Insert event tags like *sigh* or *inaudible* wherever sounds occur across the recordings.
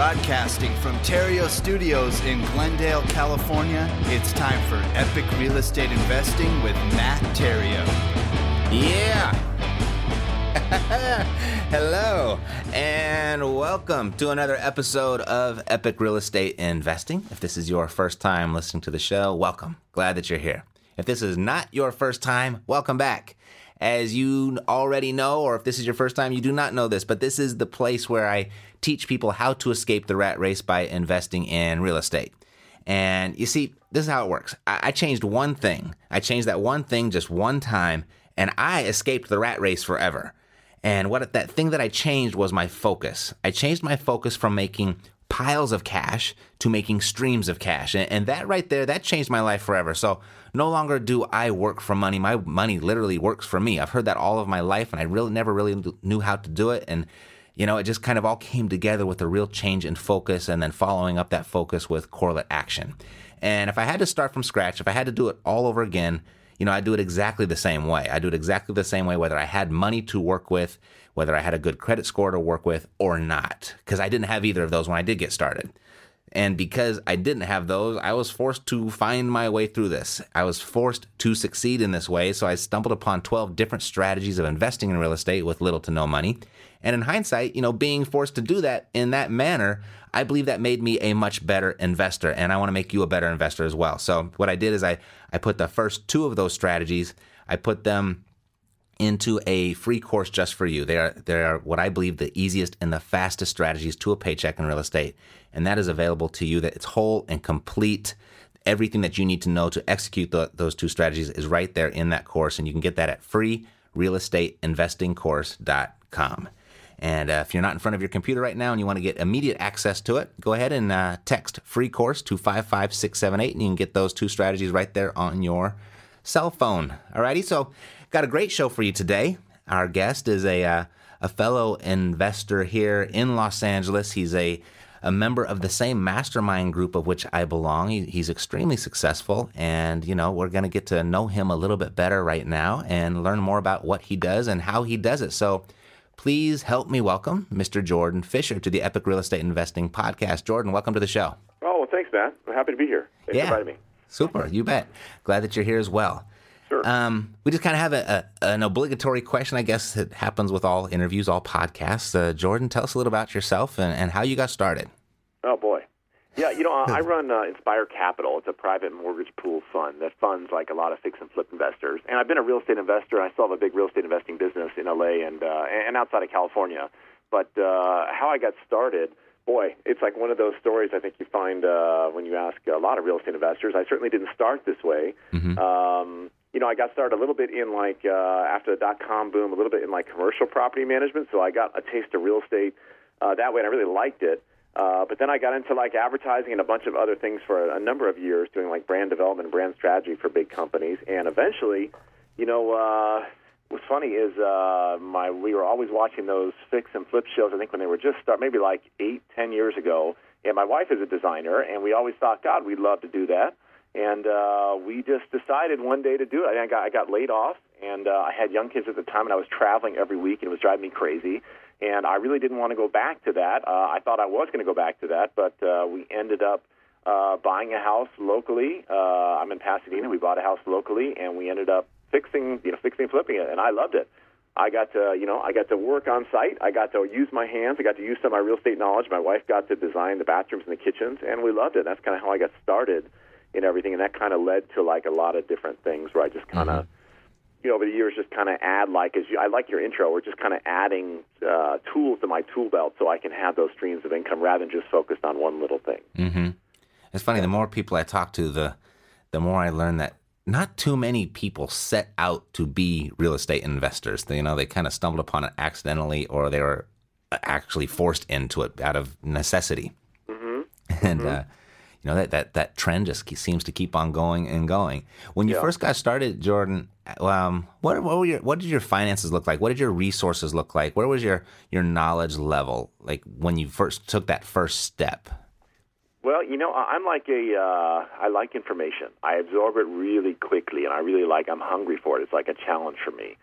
Broadcasting from Theriault Studios in Glendale, California, it's time for Epic Real Estate Investing with Matt Theriault. Yeah. *laughs* Hello, and welcome to another episode of Epic Real Estate Investing. If this is your first time listening to the show, welcome. Glad that you're here. If this is not your first time, welcome back. As you already know, or if this is your first time, you do not know this, but this is the place where I teach people how to escape the rat race by investing in real estate. And you see, this is how it works. I, I changed one thing. I changed that one thing just one time, and I escaped the rat race forever. And what that thing that I changed was my focus. I changed my focus from making piles of cash to making streams of cash. And, and, that right there, that changed my life forever. So no longer do I work for money. My money literally works for me. I've heard that all of my life and I really never really knew how to do it. And you know, it just kind of all came together with a real change in focus and then following up that focus with correlate action. And if I had to start from scratch, if I had to do it all over again, you know, I do it exactly the same way. I do it exactly the same way, whether I had money to work with, whether I had a good credit score to work with or not, because I didn't have either of those when I did get started. And because I didn't have those, I was forced to find my way through this. I was forced to succeed in this way. So I stumbled upon 12 different strategies of investing in real estate with little to no money. And in hindsight, you know, being forced to do that in that manner, I believe that made me a much better investor. And I want to make you a better investor as well. So what I did is I, I put the first two of those strategies, I put them into a free course just for you. They are they are what I believe the easiest and the fastest strategies to a paycheck in real estate, and that is available to you. That it's whole and complete. Everything that you need to know to execute the, those two strategies is right there in that course, and you can get that at freerealestateinvestingcourse.com. And uh, if you're not in front of your computer right now and you want to get immediate access to it, go ahead and uh, text free course to 55678 and you can get those two strategies right there on your cell phone. Alrighty, so got a great show for you today. Our guest is a uh, a fellow investor here in Los Angeles. He's a a member of the same mastermind group of which I belong. He, he's extremely successful, and you know we're going to get to know him a little bit better right now and learn more about what he does and how he does it. So, please help me welcome Mr. Jordan Fisher to the Epic Real Estate Investing Podcast. Jordan, welcome to the show. Oh, well, thanks, Matt. I'm happy to be here. Thanks yeah. for inviting me. Super, you bet. Glad that you're here as well. Sure. Um, we just kind of have a, a, an obligatory question, I guess it happens with all interviews, all podcasts. Uh, Jordan, tell us a little about yourself and, and how you got started. Oh boy, yeah. You know, I run uh, Inspire Capital. It's a private mortgage pool fund that funds like a lot of fix and flip investors. And I've been a real estate investor. I still have a big real estate investing business in LA and uh, and outside of California. But uh, how I got started boy, it's like one of those stories I think you find uh, when you ask a lot of real estate investors. I certainly didn't start this way. Mm-hmm. Um, you know, I got started a little bit in like uh, after the dot com boom, a little bit in like commercial property management. So I got a taste of real estate uh, that way, and I really liked it. Uh, but then I got into like advertising and a bunch of other things for a, a number of years, doing like brand development and brand strategy for big companies. And eventually, you know, uh, what's funny is uh, my we were always watching those fix and flip shows. I think when they were just start, maybe like eight, ten years ago. And my wife is a designer, and we always thought, God, we'd love to do that. And uh, we just decided one day to do it. I got I got laid off, and uh, I had young kids at the time, and I was traveling every week, and it was driving me crazy. And I really didn't want to go back to that. Uh, I thought I was going to go back to that, but uh, we ended up uh, buying a house locally. Uh, I'm in Pasadena. We bought a house locally, and we ended up fixing, you know, fixing and flipping it, and I loved it. I got to, you know, I got to work on site. I got to use my hands. I got to use some of my real estate knowledge. My wife got to design the bathrooms and the kitchens, and we loved it. That's kind of how I got started in everything, and that kind of led to like a lot of different things where I just kind of, mm-hmm. You know, over the years just kind of add like as you, I like your intro, we're just kind of adding uh, tools to my tool belt so I can have those streams of income rather than just focused on one little thing. Mm-hmm. It's funny. The more people I talk to, the the more I learn that not too many people set out to be real estate investors. They, you know, they kind of stumbled upon it accidentally, or they were actually forced into it out of necessity. Mm-hmm. And mm-hmm. Uh, you know that that that trend just seems to keep on going and going. When you yeah. first got started, Jordan, um, what what were your what did your finances look like? What did your resources look like? Where was your your knowledge level like when you first took that first step? Well, you know, I'm like a uh, I like information. I absorb it really quickly, and I really like. I'm hungry for it. It's like a challenge for me.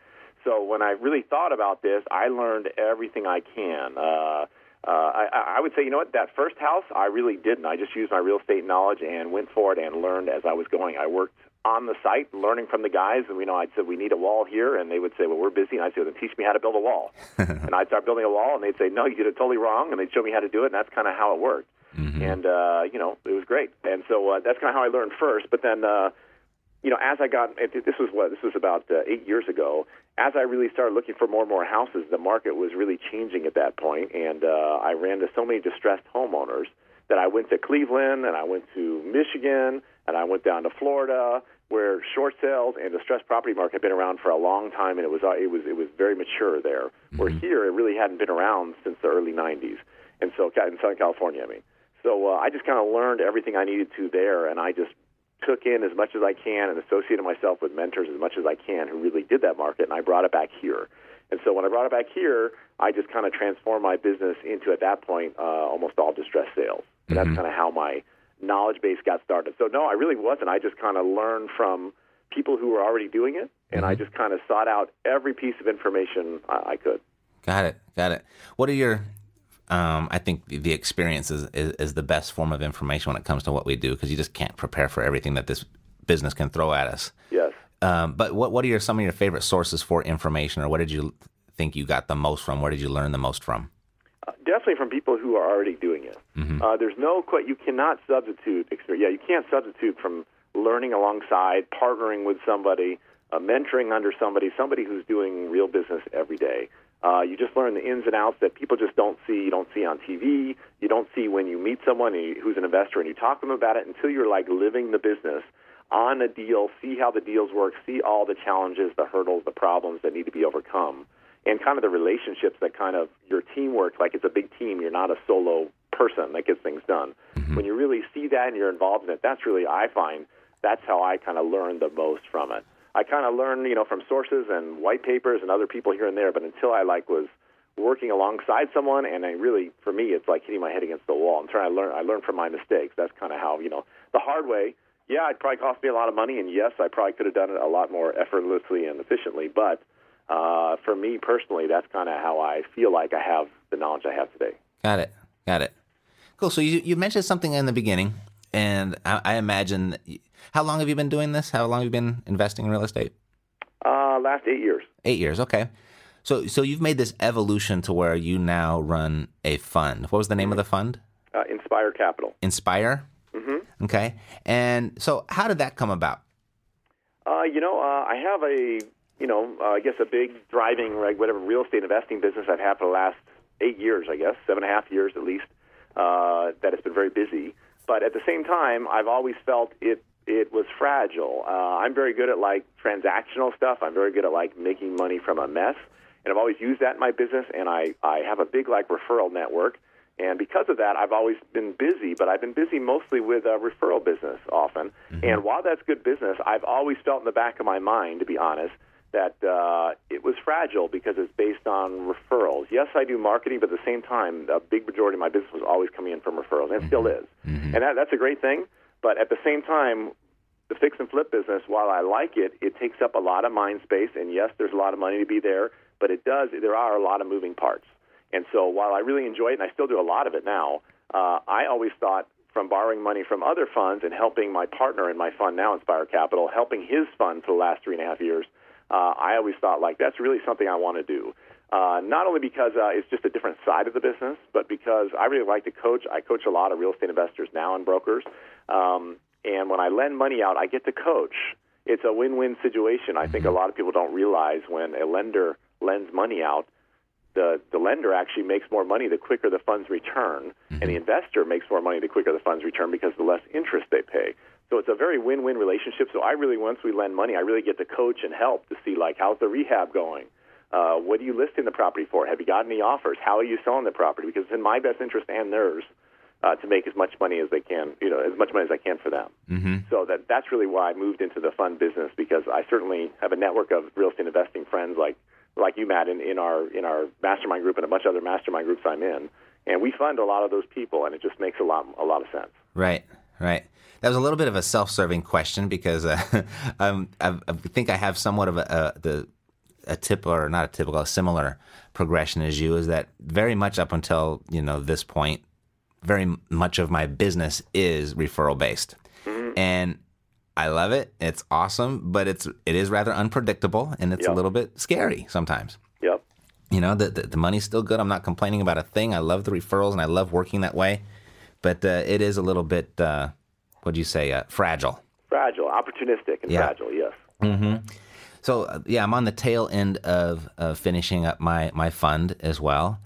So when I really thought about this, I learned everything I can. Uh, uh, I, I would say, you know what, that first house, I really didn't. I just used my real estate knowledge and went for it and learned as I was going. I worked on the site, learning from the guys. And, you know, I'd say, we need a wall here. And they would say, well, we're busy. And I'd say, well, then teach me how to build a wall. *laughs* and I'd start building a wall. And they'd say, no, you did it totally wrong. And they'd show me how to do it. And that's kind of how it worked. Mm-hmm. And, uh, you know, it was great. And so uh, that's kind of how I learned first. But then, uh, you know, as I got, this was what, this was about uh, eight years ago. As I really started looking for more and more houses, the market was really changing at that point, and uh, I ran to so many distressed homeowners that I went to Cleveland and I went to Michigan and I went down to Florida, where short sales and the distressed property market had been around for a long time, and it was uh, it was it was very mature there. Mm-hmm. Where here, it really hadn't been around since the early '90s, and so in Southern California, I mean. So uh, I just kind of learned everything I needed to there, and I just took in as much as I can and associated myself with mentors as much as I can who really did that market, and I brought it back here. And so when I brought it back here, I just kind of transformed my business into, at that point, uh, almost all distressed sales. Mm-hmm. That's kind of how my knowledge base got started. So no, I really wasn't. I just kind of learned from people who were already doing it, and mm-hmm. I just kind of sought out every piece of information I, I could. Got it. Got it. What are your um, I think the experience is, is, is, the best form of information when it comes to what we do because you just can't prepare for everything that this business can throw at us. Yes. Um, but what what are your, some of your favorite sources for information, or what did you think you got the most from? Where did you learn the most from? Uh, definitely from people who are already doing it. Mm-hmm. Uh, there's no you cannot substitute experience. Yeah, you can't substitute from learning alongside, partnering with somebody, uh, mentoring under somebody, somebody who's doing real business every day. Uh, you just learn the ins and outs that people just don't see. You don't see on TV. You don't see when you meet someone who's an investor and you talk to them about it until you're like living the business on a deal, see how the deals work, see all the challenges, the hurdles, the problems that need to be overcome, and kind of the relationships that kind of your teamwork, like it's a big team. You're not a solo person that gets things done. Mm-hmm. When you really see that and you're involved in it, that's really, I find, that's how I kind of learn the most from it. I kind of learned, you know, from sources and white papers and other people here and there. But until I like was working alongside someone, and I really, for me, it's like hitting my head against the wall. I'm trying to learn. I learn from my mistakes. That's kind of how, you know, the hard way. Yeah, it probably cost me a lot of money, and yes, I probably could have done it a lot more effortlessly and efficiently. But uh, for me personally, that's kind of how I feel like I have the knowledge I have today. Got it. Got it. Cool. So you you mentioned something in the beginning, and I, I imagine how long have you been doing this? How long have you been investing in real estate? Uh, last eight years. Eight years. Okay. So, so you've made this evolution to where you now run a fund. What was the name mm-hmm. of the fund? Uh, Inspire Capital. Inspire. Mm-hmm. Okay. And so, how did that come about? Uh, you know, uh, I have a, you know, uh, I guess a big driving, like whatever real estate investing business I've had for the last eight years, I guess, seven and a half years at least. Uh, that has been very busy. But at the same time, I've always felt it it was fragile. Uh, I'm very good at like transactional stuff. I'm very good at like making money from a mess, and I've always used that in my business. And I I have a big like referral network, and because of that, I've always been busy. But I've been busy mostly with a referral business often. Mm-hmm. And while that's good business, I've always felt in the back of my mind, to be honest, that uh, it was fragile because it's based on referrals. Yes, I do marketing, but at the same time, a big majority of my business was always coming in from referrals, and it still is. Mm-hmm. And that, that's a great thing. But at the same time, the fix and flip business, while I like it, it takes up a lot of mind space. And yes, there's a lot of money to be there, but it does. There are a lot of moving parts. And so while I really enjoy it, and I still do a lot of it now, uh, I always thought from borrowing money from other funds and helping my partner in my fund now, Inspire Capital, helping his fund for the last three and a half years, uh, I always thought like that's really something I want to do. Uh, not only because uh, it's just a different side of the business, but because I really like to coach. I coach a lot of real estate investors now and brokers. Um, and when I lend money out, I get to coach. It's a win-win situation. I think a lot of people don't realize when a lender lends money out, the the lender actually makes more money the quicker the funds return, and the investor makes more money the quicker the funds return because the less interest they pay. So it's a very win-win relationship. So I really, once we lend money, I really get to coach and help to see like how's the rehab going. Uh, what are you listing the property for? Have you got any offers? How are you selling the property? Because it's in my best interest and theirs uh, to make as much money as they can, you know, as much money as I can for them. Mm-hmm. So that that's really why I moved into the fund business because I certainly have a network of real estate investing friends like like you, Matt, in, in our in our mastermind group and a bunch of other mastermind groups I'm in, and we fund a lot of those people, and it just makes a lot a lot of sense. Right, right. That was a little bit of a self-serving question because uh, *laughs* um, I, I, think I have somewhat of a, uh, the a tip or not a typical, a similar progression as you. Is that very much up until you know this point, very much of my business is referral based, and I love it. It's awesome, but it's it is rather unpredictable and it's a little bit scary sometimes. Yep. You know, the, the the money's still good. I'm not complaining about a thing. I love the referrals and I love working that way, but uh, it is a little bit uh, what do you say, uh, fragile. Fragile, opportunistic, and Yeah. fragile. Yes. So uh, yeah, I'm on the tail end of, of finishing up my my fund as well,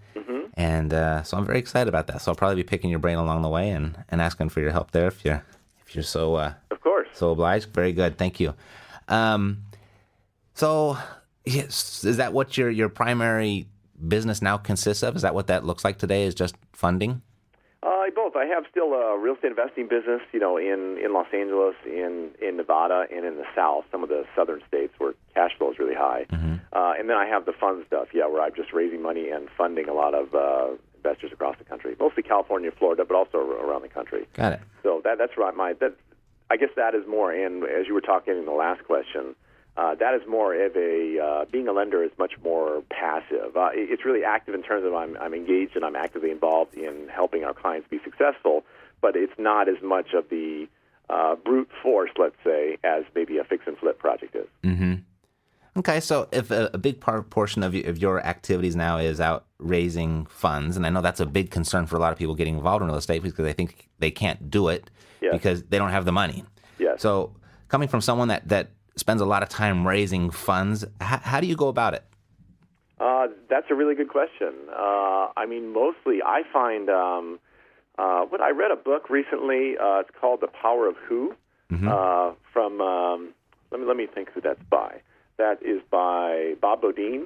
and uh, so I'm very excited about that. So I'll probably be picking your brain along the way and, and asking for your help there if you're if you're so uh, Of course. so obliged. Very good, thank you. Um, so yes, is that what your your primary business now consists of? Is that what that looks like today? Is just funding? Uh, both. I have still a real estate investing business, you know, in, in Los Angeles, in, in Nevada, and in the South, some of the southern states where cash flow is really high. Uh, and then I have the fund stuff, yeah, where I'm just raising money and funding a lot of uh, investors across the country, mostly California, Florida, but also around the country. Got it. So that that's right. My that I guess that is more. And as you were talking in the last question, uh, that is more of a uh, being a lender is much more passive. Uh, it's really active in terms of I'm I'm engaged and I'm actively involved in helping our clients be successful. But it's not as much of the uh, brute force, let's say, as maybe a fix and flip project is. Okay, so if a, a big part portion of, y- of your activities now is out raising funds, and I know that's a big concern for a lot of people getting involved in real estate because they think they can't do it Yes. because they don't have the money. Yes. So, coming from someone that, that spends a lot of time raising funds, how, how do you go about it? Uh, that's a really good question. Uh, I mean, mostly I find um, uh, what I read a book recently. Uh, it's called The Power of Who uh, from. Um, let me let me think who that's by. That is by Bob Beaudine.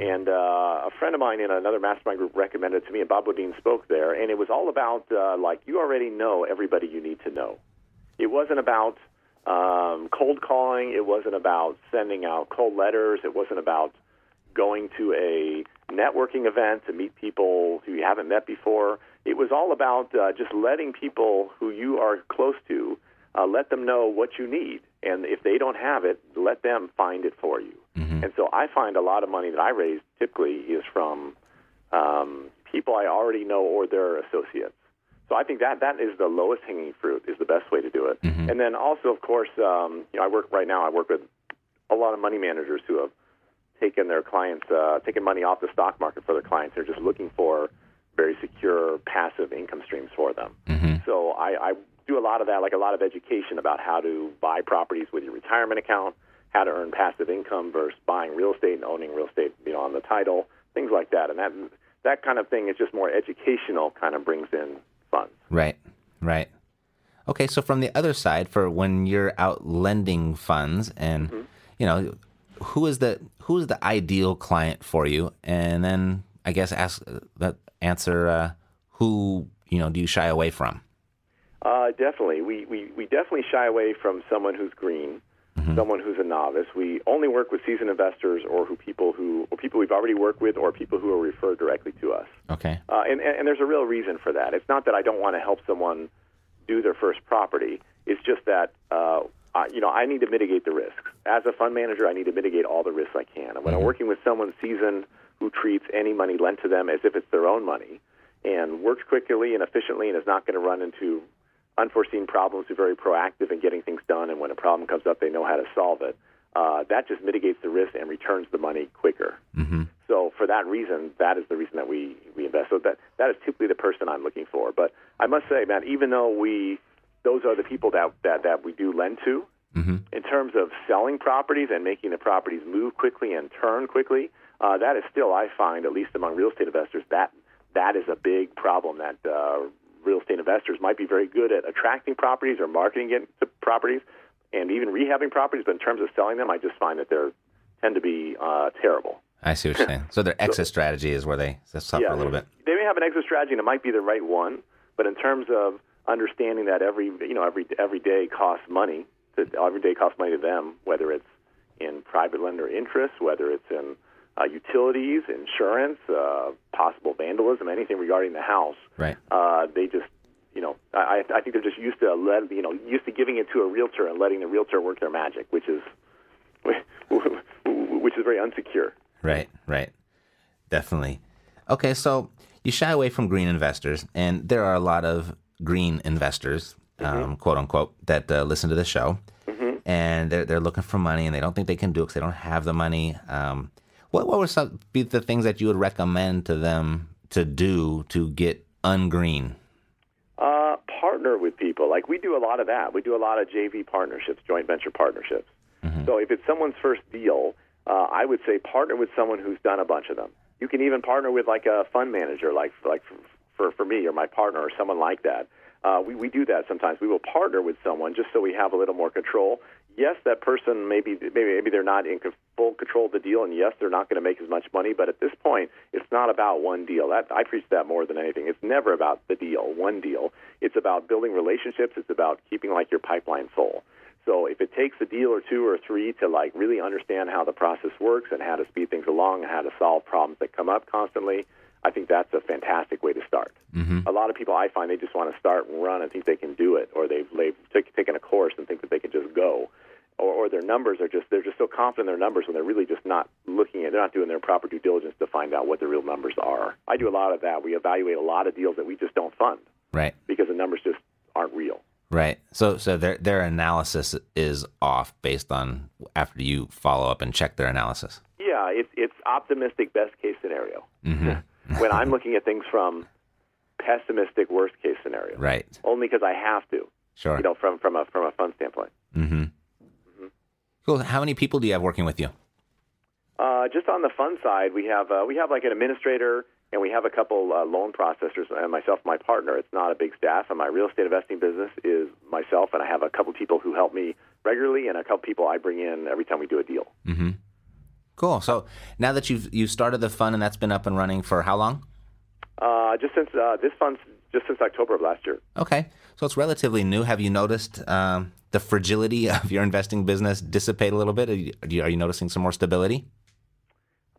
And uh, a friend of mine in another mastermind group recommended it to me, and Bob Beaudine spoke there. And it was all about uh, like you already know everybody you need to know. It wasn't about um, cold calling. It wasn't about sending out cold letters. It wasn't about going to a networking event to meet people who you haven't met before. It was all about uh, just letting people who you are close to uh, let them know what you need, and if they don't have it, let them find it for you. And so I find a lot of money that I raise typically is from um, people I already know or their associates. So I think that that is the lowest hanging fruit is the best way to do it. And then also, of course, um, you know, I work right now. I work with a lot of money managers who have taken their clients, uh, taken money off the stock market for their clients. They're just looking for very secure passive income streams for them. So I, I do a lot of that, like a lot of education about how to buy properties with your retirement account, how to earn passive income versus buying real estate and owning real estate, you know, on the title, things like that. And that that kind of thing is just more educational, kind of brings in funds. Right, right. Okay, so from the other side, for when you're out lending funds, and you know, who is the who is the ideal client for you, and then I guess ask uh, that answer uh, who you know do you shy away from? Uh, definitely. We, we, we definitely shy away from someone who's green, someone who's a novice. We only work with seasoned investors or who people who or people we've already worked with or people who are referred directly to us. Okay, Uh, and, and and there's a real reason for that. It's not that I don't want to help someone do their first property. It's just that uh, I, you know I need to mitigate the risks. As a fund manager, I need to mitigate all the risks I can. And when I'm working with someone seasoned who treats any money lent to them as if it's their own money and works quickly and efficiently and is not going to run into unforeseen problems, are very proactive in getting things done, and when a problem comes up, they know how to solve it. Uh, that just mitigates the risk and returns the money quicker. mm-hmm. So for that reason, that is the reason that we, we invest. So that that is typically the person I'm looking for. But I must say, man, even though we those are the people that that, that we do lend to, Mm-hmm. in terms of selling properties and making the properties move quickly and turn quickly, uh, that is still I find, at least among real estate investors, that that is a big problem. That uh, real estate investors might be very good at attracting properties or marketing it to properties, and even rehabbing properties. But in terms of selling them, I just find that they tend to be uh, terrible. I see what you're saying. So their *laughs* exit strategy is where they suffer a little bit. They may have an exit strategy, and it might be the right one. But in terms of understanding that every you know every every day costs money, that every day costs money to them, whether it's in private lender interest, whether it's in uh, utilities, insurance, uh, possible vandalism, anything regarding the house. Right. Uh, they just you know I, I think they're just used to let you know used to giving it to a realtor and letting the realtor work their magic, which is *laughs* which is very unsecure. Right, right. Definitely. Okay, so you shy away from green investors, and there are a lot of green investors, um, quote unquote, that uh, listen to the show, and they're they're looking for money, and they don't think they can do it because they don't have the money. Um, what what would some be the things that you would recommend to them to do to get ungreen? Uh, partner with people. Like we do a lot of that. We do a lot of JV partnerships, joint venture partnerships. So if it's someone's first deal, uh, I would say partner with someone who's done a bunch of them. You can even partner with like a fund manager, like like for for me or my partner or someone like that. Uh, we we do that sometimes. We will partner with someone just so we have a little more control. Yes, that person maybe maybe maybe they're not in full control of the deal, and yes, they're not going to make as much money. But at this point, it's not about one deal. That I preach that more than anything. It's never about the deal, one deal. It's about building relationships. It's about keeping like your pipeline full. So if it takes a deal or two or three to like really understand how the process works and how to speed things along and how to solve problems that come up constantly, I think that's a fantastic way to start. Mm-hmm. A lot of people I find they just want to start and run and think they can do it, or they've they've t- taken a course and think that they can just go, or, or their numbers are just they're just so confident in their numbers when they're really just not looking at they're not doing their proper due diligence to find out what the real numbers are. I do a lot of that. We evaluate a lot of deals that we just don't fund Right, because the numbers just aren't real. right. So so their their analysis is off based on after you follow up and check their analysis. Yeah, it's it's optimistic best case scenario. Mm-hmm. *laughs* when I'm looking at things from pessimistic worst case scenario, Right. only because I have to, Sure. you know, from from a from a fund standpoint. Mm-hmm. Cool. How many people do you have working with you? Uh, just on the fund side, we have uh, we have like an administrator and we have a couple uh, loan processors and myself, my partner. It's not a big staff, and my real estate investing business is myself, and I have a couple people who help me regularly, and a couple people I bring in every time we do a deal. Mm-hmm. Cool. So now that you've you've started the fund and that's been up and running for how long? Uh, just since uh, this fund's just since October of last year. Okay. So it's relatively new. Have you noticed um, the fragility *laughs* of your investing business dissipate a little bit? Are you, are you- noticing some more stability?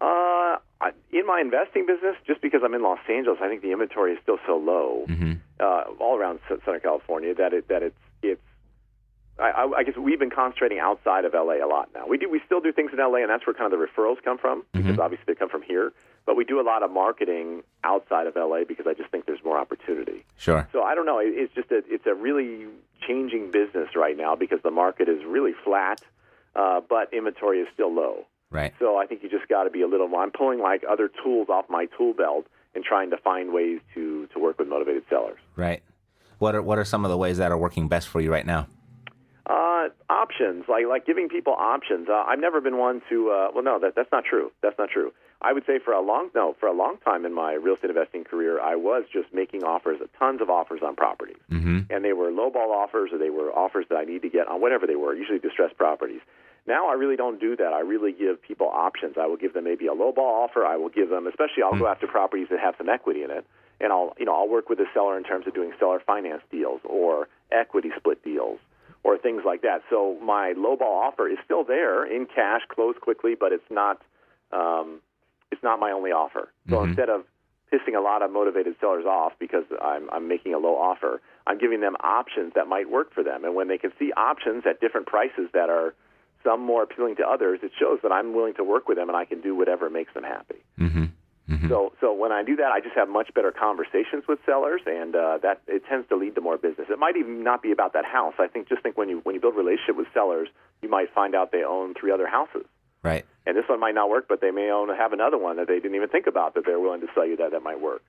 Uh, I, in my investing business, just because I'm in Los Angeles, I think the inventory is still so low Mm-hmm. uh, all around Southern California that it that it's it's. I, I, I guess we've been concentrating outside of LA a lot now. We do we still do things in LA, and that's where kind of the referrals come from because obviously they come from here. But we do a lot of marketing outside of LA because I just think there's more opportunity. Sure. So I don't know. It- It's just a it's a really changing business right now because the market is really flat, uh, but inventory is still low. Right. So I think you just got to be a little more. I'm pulling like other tools off my tool belt and trying to find ways to to work with motivated sellers. Right. What are what are some of the ways that are working best for you right now? Uh, options, like like giving people options. Uh, I've never been one to. Uh, well, no, that that's not true. That's not true. I would say for a long no for a long time in my real estate investing career, I was just making offers, tons of offers on properties, Mm-hmm. and they were lowball offers or they were offers that I need to get on whatever they were, usually distressed properties. Now I really don't do that. I really give people options. I will give them maybe a lowball offer. I will give them, especially I'll go after properties that have some equity in it, and I'll you know I'll work with the seller in terms of doing seller finance deals or equity split deals or things like that. So my lowball offer is still there in cash, close quickly, but it's not um, it's not my only offer. So Mhm. instead of pissing a lot of motivated sellers off because I'm, I'm making a low offer, I'm giving them options that might work for them. And when they can see options at different prices that are some more appealing to others, it shows that I'm willing to work with them and I can do whatever makes them happy. Mm-hmm. Mm-hmm. So, so when I do that, I just have much better conversations with sellers, and uh, that it tends to lead to more business. It might even not be about that house. I think just think when you when you build a relationship with sellers, you might find out they own three other houses, Right. and this one might not work, but they may own have another one that they didn't even think about that they're willing to sell you that that might work.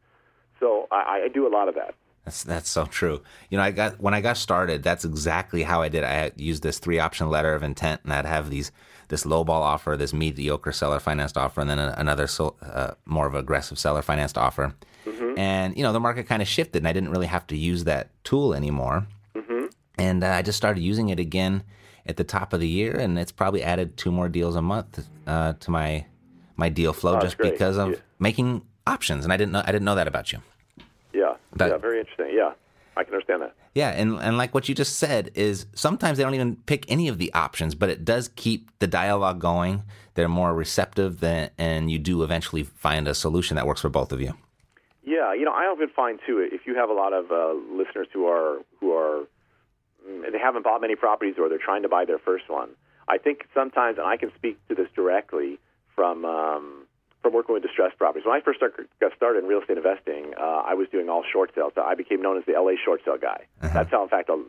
So I, I do a lot of that. That's that's so true. You know, I got when I got started, that's exactly how I did. I used this three option letter of intent, and I'd have these this lowball offer, this mediocre seller financed offer, and then a, another so, uh, more of aggressive seller financed offer. And you know, the market kind of shifted, and I didn't really have to use that tool anymore. hmm And uh, I just started using it again at the top of the year, and it's probably added two more deals a month uh, to my my deal flow Oh, just great. because of Yeah. making options. And I didn't know I didn't know that about you. Yeah, That- yeah, very interesting. Yeah, I can understand that. Yeah, and and like what you just said is sometimes they don't even pick any of the options, but it does keep the dialogue going. They're more receptive than, and you do eventually find a solution that works for both of you. Yeah, you know, I often find too if you have a lot of uh, listeners who are who are mm, they haven't bought many properties or they're trying to buy their first one. I think sometimes, and I can speak to this directly working with distressed properties. When I first start, got started in real estate investing, uh, I was doing all short sales. So I became known as the LA short sale guy. Uh-huh. That's how, in fact, I'll,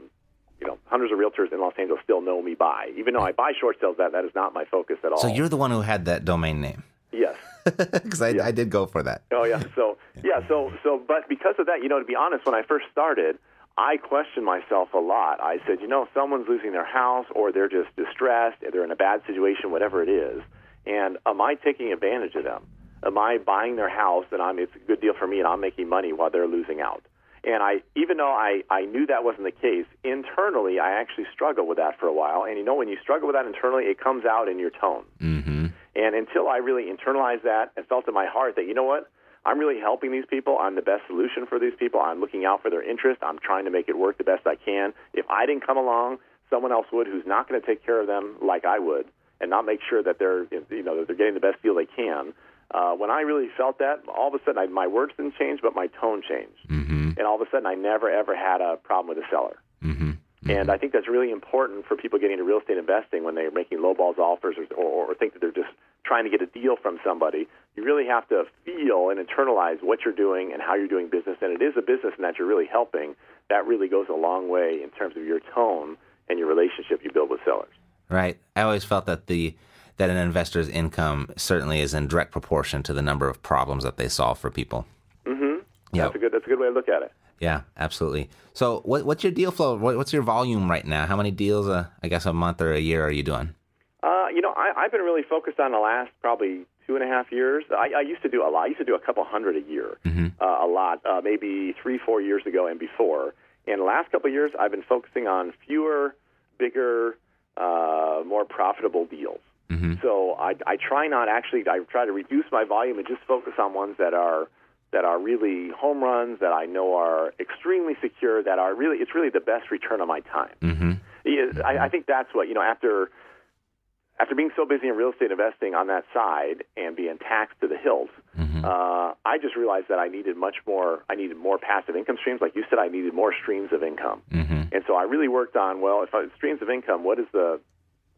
you know, hundreds of realtors in Los Angeles still know me by. Even though I buy short sales, that that is not my focus at all. So you're the one who had that domain name. yes. *laughs* Because I, I did go for that. Oh yeah. So *laughs* yeah. So so but because of that, you know, to be honest, when I first started, I questioned myself a lot. I said, you know, someone's losing their house, or they're just distressed, they're in a bad situation, whatever it is, and am I taking advantage of them? Am I buying their house and I'm it's a good deal for me and I'm making money while they're losing out? And I, even though I, I knew that wasn't the case, internally I actually struggled with that for a while. And you know, when you struggle with that internally, it comes out in your tone. Mm-hmm. And until I really internalized that and felt in my heart that, you know what, I'm really helping these people. I'm the best solution for these people. I'm looking out for their interest. I'm trying to make it work the best I can. If I didn't come along, someone else would who's not going to take care of them like I would and not make sure that they're, you know, that they're getting the best deal they can. Uh, when I really felt that, all of a sudden I, my words didn't change, but my tone changed. Mm-hmm. And all of a sudden I never, ever had a problem with a seller. Mm-hmm. And I think that's really important for people getting into real estate investing when they're making lowballs offers or, or, or think that they're just trying to get a deal from somebody. You really have to feel and internalize what you're doing and how you're doing business. And it is a business and that you're really helping. That really goes a long way in terms of your tone and your relationship you build with sellers. Right. I always felt that the that an investor's income certainly is in direct proportion to the number of problems that they solve for people. Mm-hmm. Yeah. That's a good. That's a good way to look at it. Yeah, absolutely. So, what, what's your deal flow? What, what's your volume right now? How many deals, uh, I guess, a month or a year are you doing? Uh, you know, I, I've been really focused on the last probably two and a half years. I, I used to do a lot. I used to do a couple hundred a year, Mm-hmm. uh, a lot, uh, maybe three, four years ago and before. And the last couple of years, I've been focusing on fewer, bigger, uh, more profitable deals. Mm-hmm. So I, I try not actually. I try to reduce my volume and just focus on ones that are that are really home runs that I know are extremely secure. That are really it's really the best return on my time. Mm-hmm. Yeah, I, I think that's what you know after after being so busy in real estate investing on that side and being taxed to the hilt. Mm-hmm. Uh, I just realized that I needed much more. I needed more passive income streams, like you said. I needed more streams of income, Mm-hmm. and so I really worked on well, if I, streams of income, what is the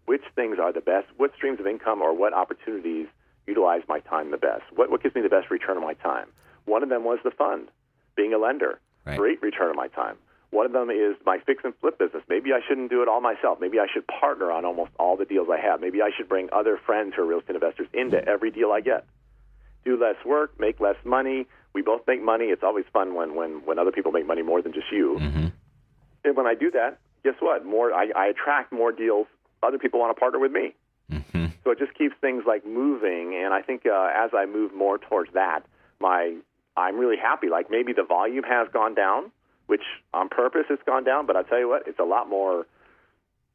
which things are the best? What streams of income or what opportunities utilize my time the best? What what gives me the best return on my time? One of them was the fund, being a lender, Right. great return on my time. One of them is my fix and flip business. Maybe I shouldn't do it all myself. Maybe I should partner on almost all the deals I have. Maybe I should bring other friends who are real estate investors into every deal I get. Do less work, make less money. We both make money. It's always fun when when when other people make money more than just you. Mm-hmm. And when I do that, guess what? More I, I attract more deals. Other people want to partner with me. Mm-hmm. So it just keeps things like moving. And I think uh, as I move more towards that, my I'm really happy. Like maybe the volume has gone down, which on purpose it's gone down. But I tell you what, it's a lot more.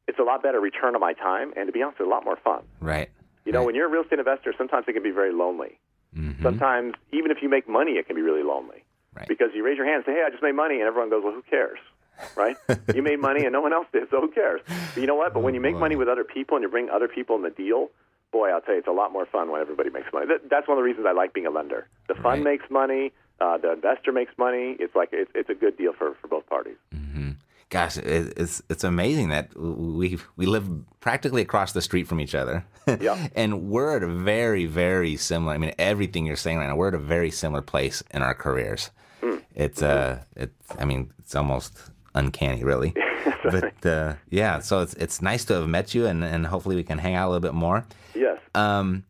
It's a lot better return on my time, and to be honest, it's a lot more fun. Right. You know, Right. when you're a real estate investor, sometimes it can be very lonely. Mm-hmm. Sometimes, even if you make money, it can be really lonely Right. because you raise your hand and say, "Hey, I just made money," and everyone goes, "Well, who cares?" Right? *laughs* you made money and no one else did, so who cares? But you know what? But when you make boy. money with other people and you bring other people in the deal, boy, I'll tell you, it's a lot more fun when everybody makes money. That, that's one of the reasons I like being a lender. The fund Right. makes money, uh, the investor makes money. It's like it's, it's a good deal for, for both parties. Mm-hmm. Gosh, it, it's it's amazing that we we live practically across the street from each other. Yeah. *laughs* and we're at a very very similar. I mean, everything you're saying right now, we're at a very similar place in our careers. Hmm. It's uh, it's I mean, it's almost uncanny, really. *laughs* but uh, yeah, so it's it's nice to have met you, and and hopefully we can hang out a little bit more. Yes. Um,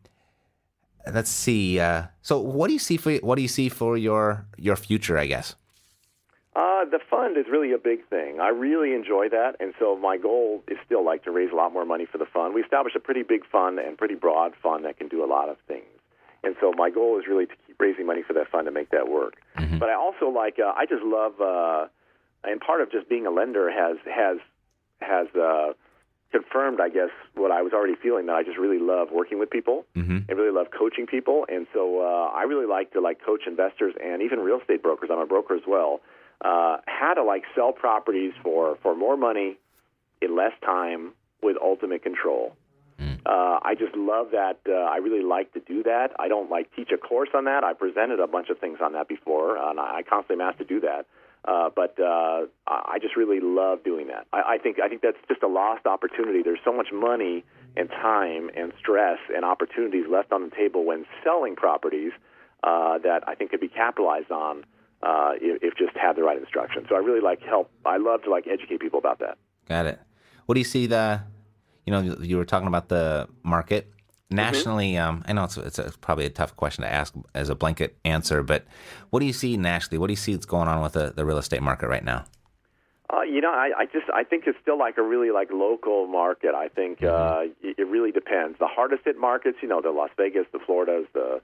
let's see. Uh, so what do you see for what do you see for your your future? I guess. Uh, the fund is really a big thing. I really enjoy that, and so my goal is still like to raise a lot more money for the fund. We established a pretty big fund and pretty broad fund that can do a lot of things, and so my goal is really to keep raising money for that fund to make that work. But I also like uh, I just love, uh, and part of just being a lender has has has uh, confirmed, I guess, what I was already feeling that I just really love working with people Mm-hmm. and really love coaching people. And so uh, I really like to like coach investors and even real estate brokers. I'm a broker as well. Uh, how to like sell properties for for more money in less time with ultimate control. Uh, I just love that. Uh, I really like to do that. I don't like teach a course on that. I presented a bunch of things on that before, and I constantly am asked to do that. Uh, but uh, I just really love doing that. I, I think I think that's just a lost opportunity. There's so much money and time and stress and opportunities left on the table when selling properties uh, that I think could be capitalized on uh, if, if just had the right instruction. So I really like help. I love to like educate people about that. Got it. What do you see the? You know, you were talking about the market nationally. Mm-hmm. Um, I know it's it's a, probably a tough question to ask as a blanket answer, but what do you see nationally? What do you see that's going on with the, the real estate market right now? Uh, you know, I, I just I think it's still like a really like local market. I think mm-hmm. uh, it, it really depends. The hardest hit markets, you know, the Las Vegas, the Floridas, the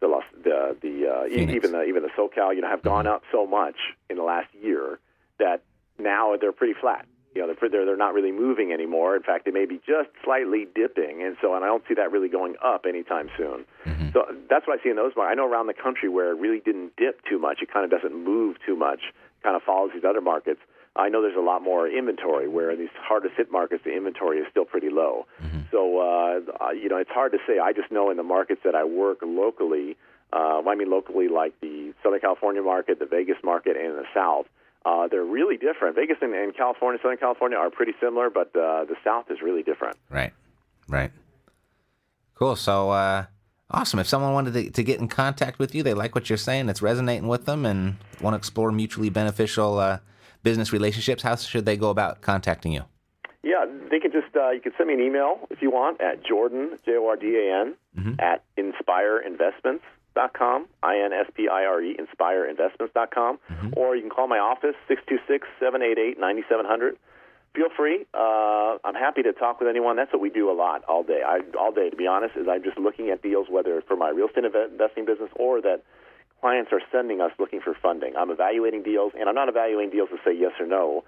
the Las, the the uh, even the even the SoCal, you know, have gone mm-hmm. up so much in the last year that now they're pretty flat. You know, they're they're not really moving anymore. In fact, they may be just slightly dipping, and so and I don't see that really going up anytime soon. Mm-hmm. So that's what I see in those markets. I know around the country where it really didn't dip too much, it kind of doesn't move too much, kind of follows these other markets. I know there's a lot more inventory where in these hardest hit markets the inventory is still pretty low. Mm-hmm. So uh, you know it's hard to say. I just know in the markets that I work locally, uh, I mean locally like the Southern California market, the Vegas market, and the South. Uh, they're really different. Vegas and, and California, Southern California are pretty similar, but uh, the South is really different. Right, right. Cool. So uh, awesome. If someone wanted to, to, get in contact with you, they like what you're saying, it's resonating with them, and want to explore mutually beneficial uh, business relationships, how should they go about contacting you? Yeah, they can just uh, you can send me an email if you want at Jordan J O R D A N mm-hmm. at inspireinvestments.com, I N S P I R E inspireinvestments.com, mm-hmm. or you can call my office six two six seven eight eight ninety seven hundred. Feel free. Uh, I'm happy to talk with anyone. That's what we do a lot all day. I, all day, to be honest, is I'm just looking at deals, whether for my real estate investing business or that clients are sending us looking for funding. I'm evaluating deals, and I'm not evaluating deals to say yes or no.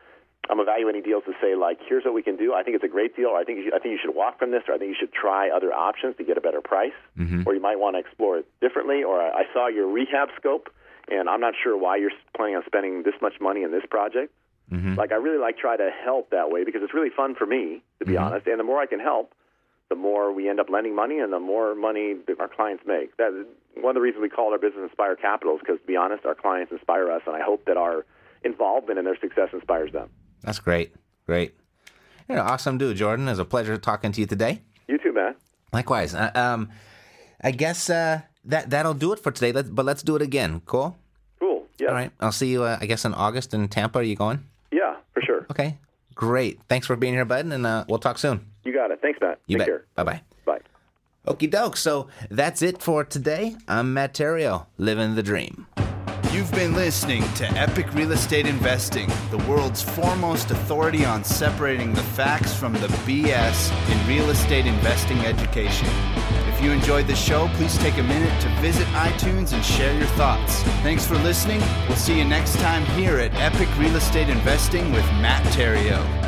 I'm evaluating deals to say like, here's what we can do. I think it's a great deal. Or I think you should, I think you should walk from this, or I think you should try other options to get a better price, mm-hmm. or you might want to explore it differently. Or I saw your rehab scope, and I'm not sure why you're planning on spending this much money in this project. Mm-hmm. Like I really like try to help that way because it's really fun for me to be mm-hmm. honest. And the more I can help, the more we end up lending money and the more money our clients make. That one of the reasons we call our business Inspire Capital is because, to be honest, our clients inspire us, and I hope that our involvement in their success inspires them. That's great. Great. You're an awesome dude, Jordan. It's a pleasure talking to you today. You too, man. Likewise. Uh, um, I guess uh, that that'll do it for today. Let's, but let's do it again. Cool. Cool. Yeah. All right. I'll see you. Uh, I guess in August in Tampa. Are you going? Yeah, for sure. Okay. Great. Thanks for being here, bud, and uh, we'll talk soon. You got it. Thanks, Matt. You Take bet. care. Bye bye. Bye. Okie doke. So that's it for today. I'm Matt Theriault, living the dream. You've been listening to Epic Real Estate Investing, the world's foremost authority on separating the facts from the BS in real estate investing education. If you enjoyed the show, please take a minute to visit iTunes and share your thoughts. Thanks for listening. We'll see you next time here at Epic Real Estate Investing with Matt Theriault.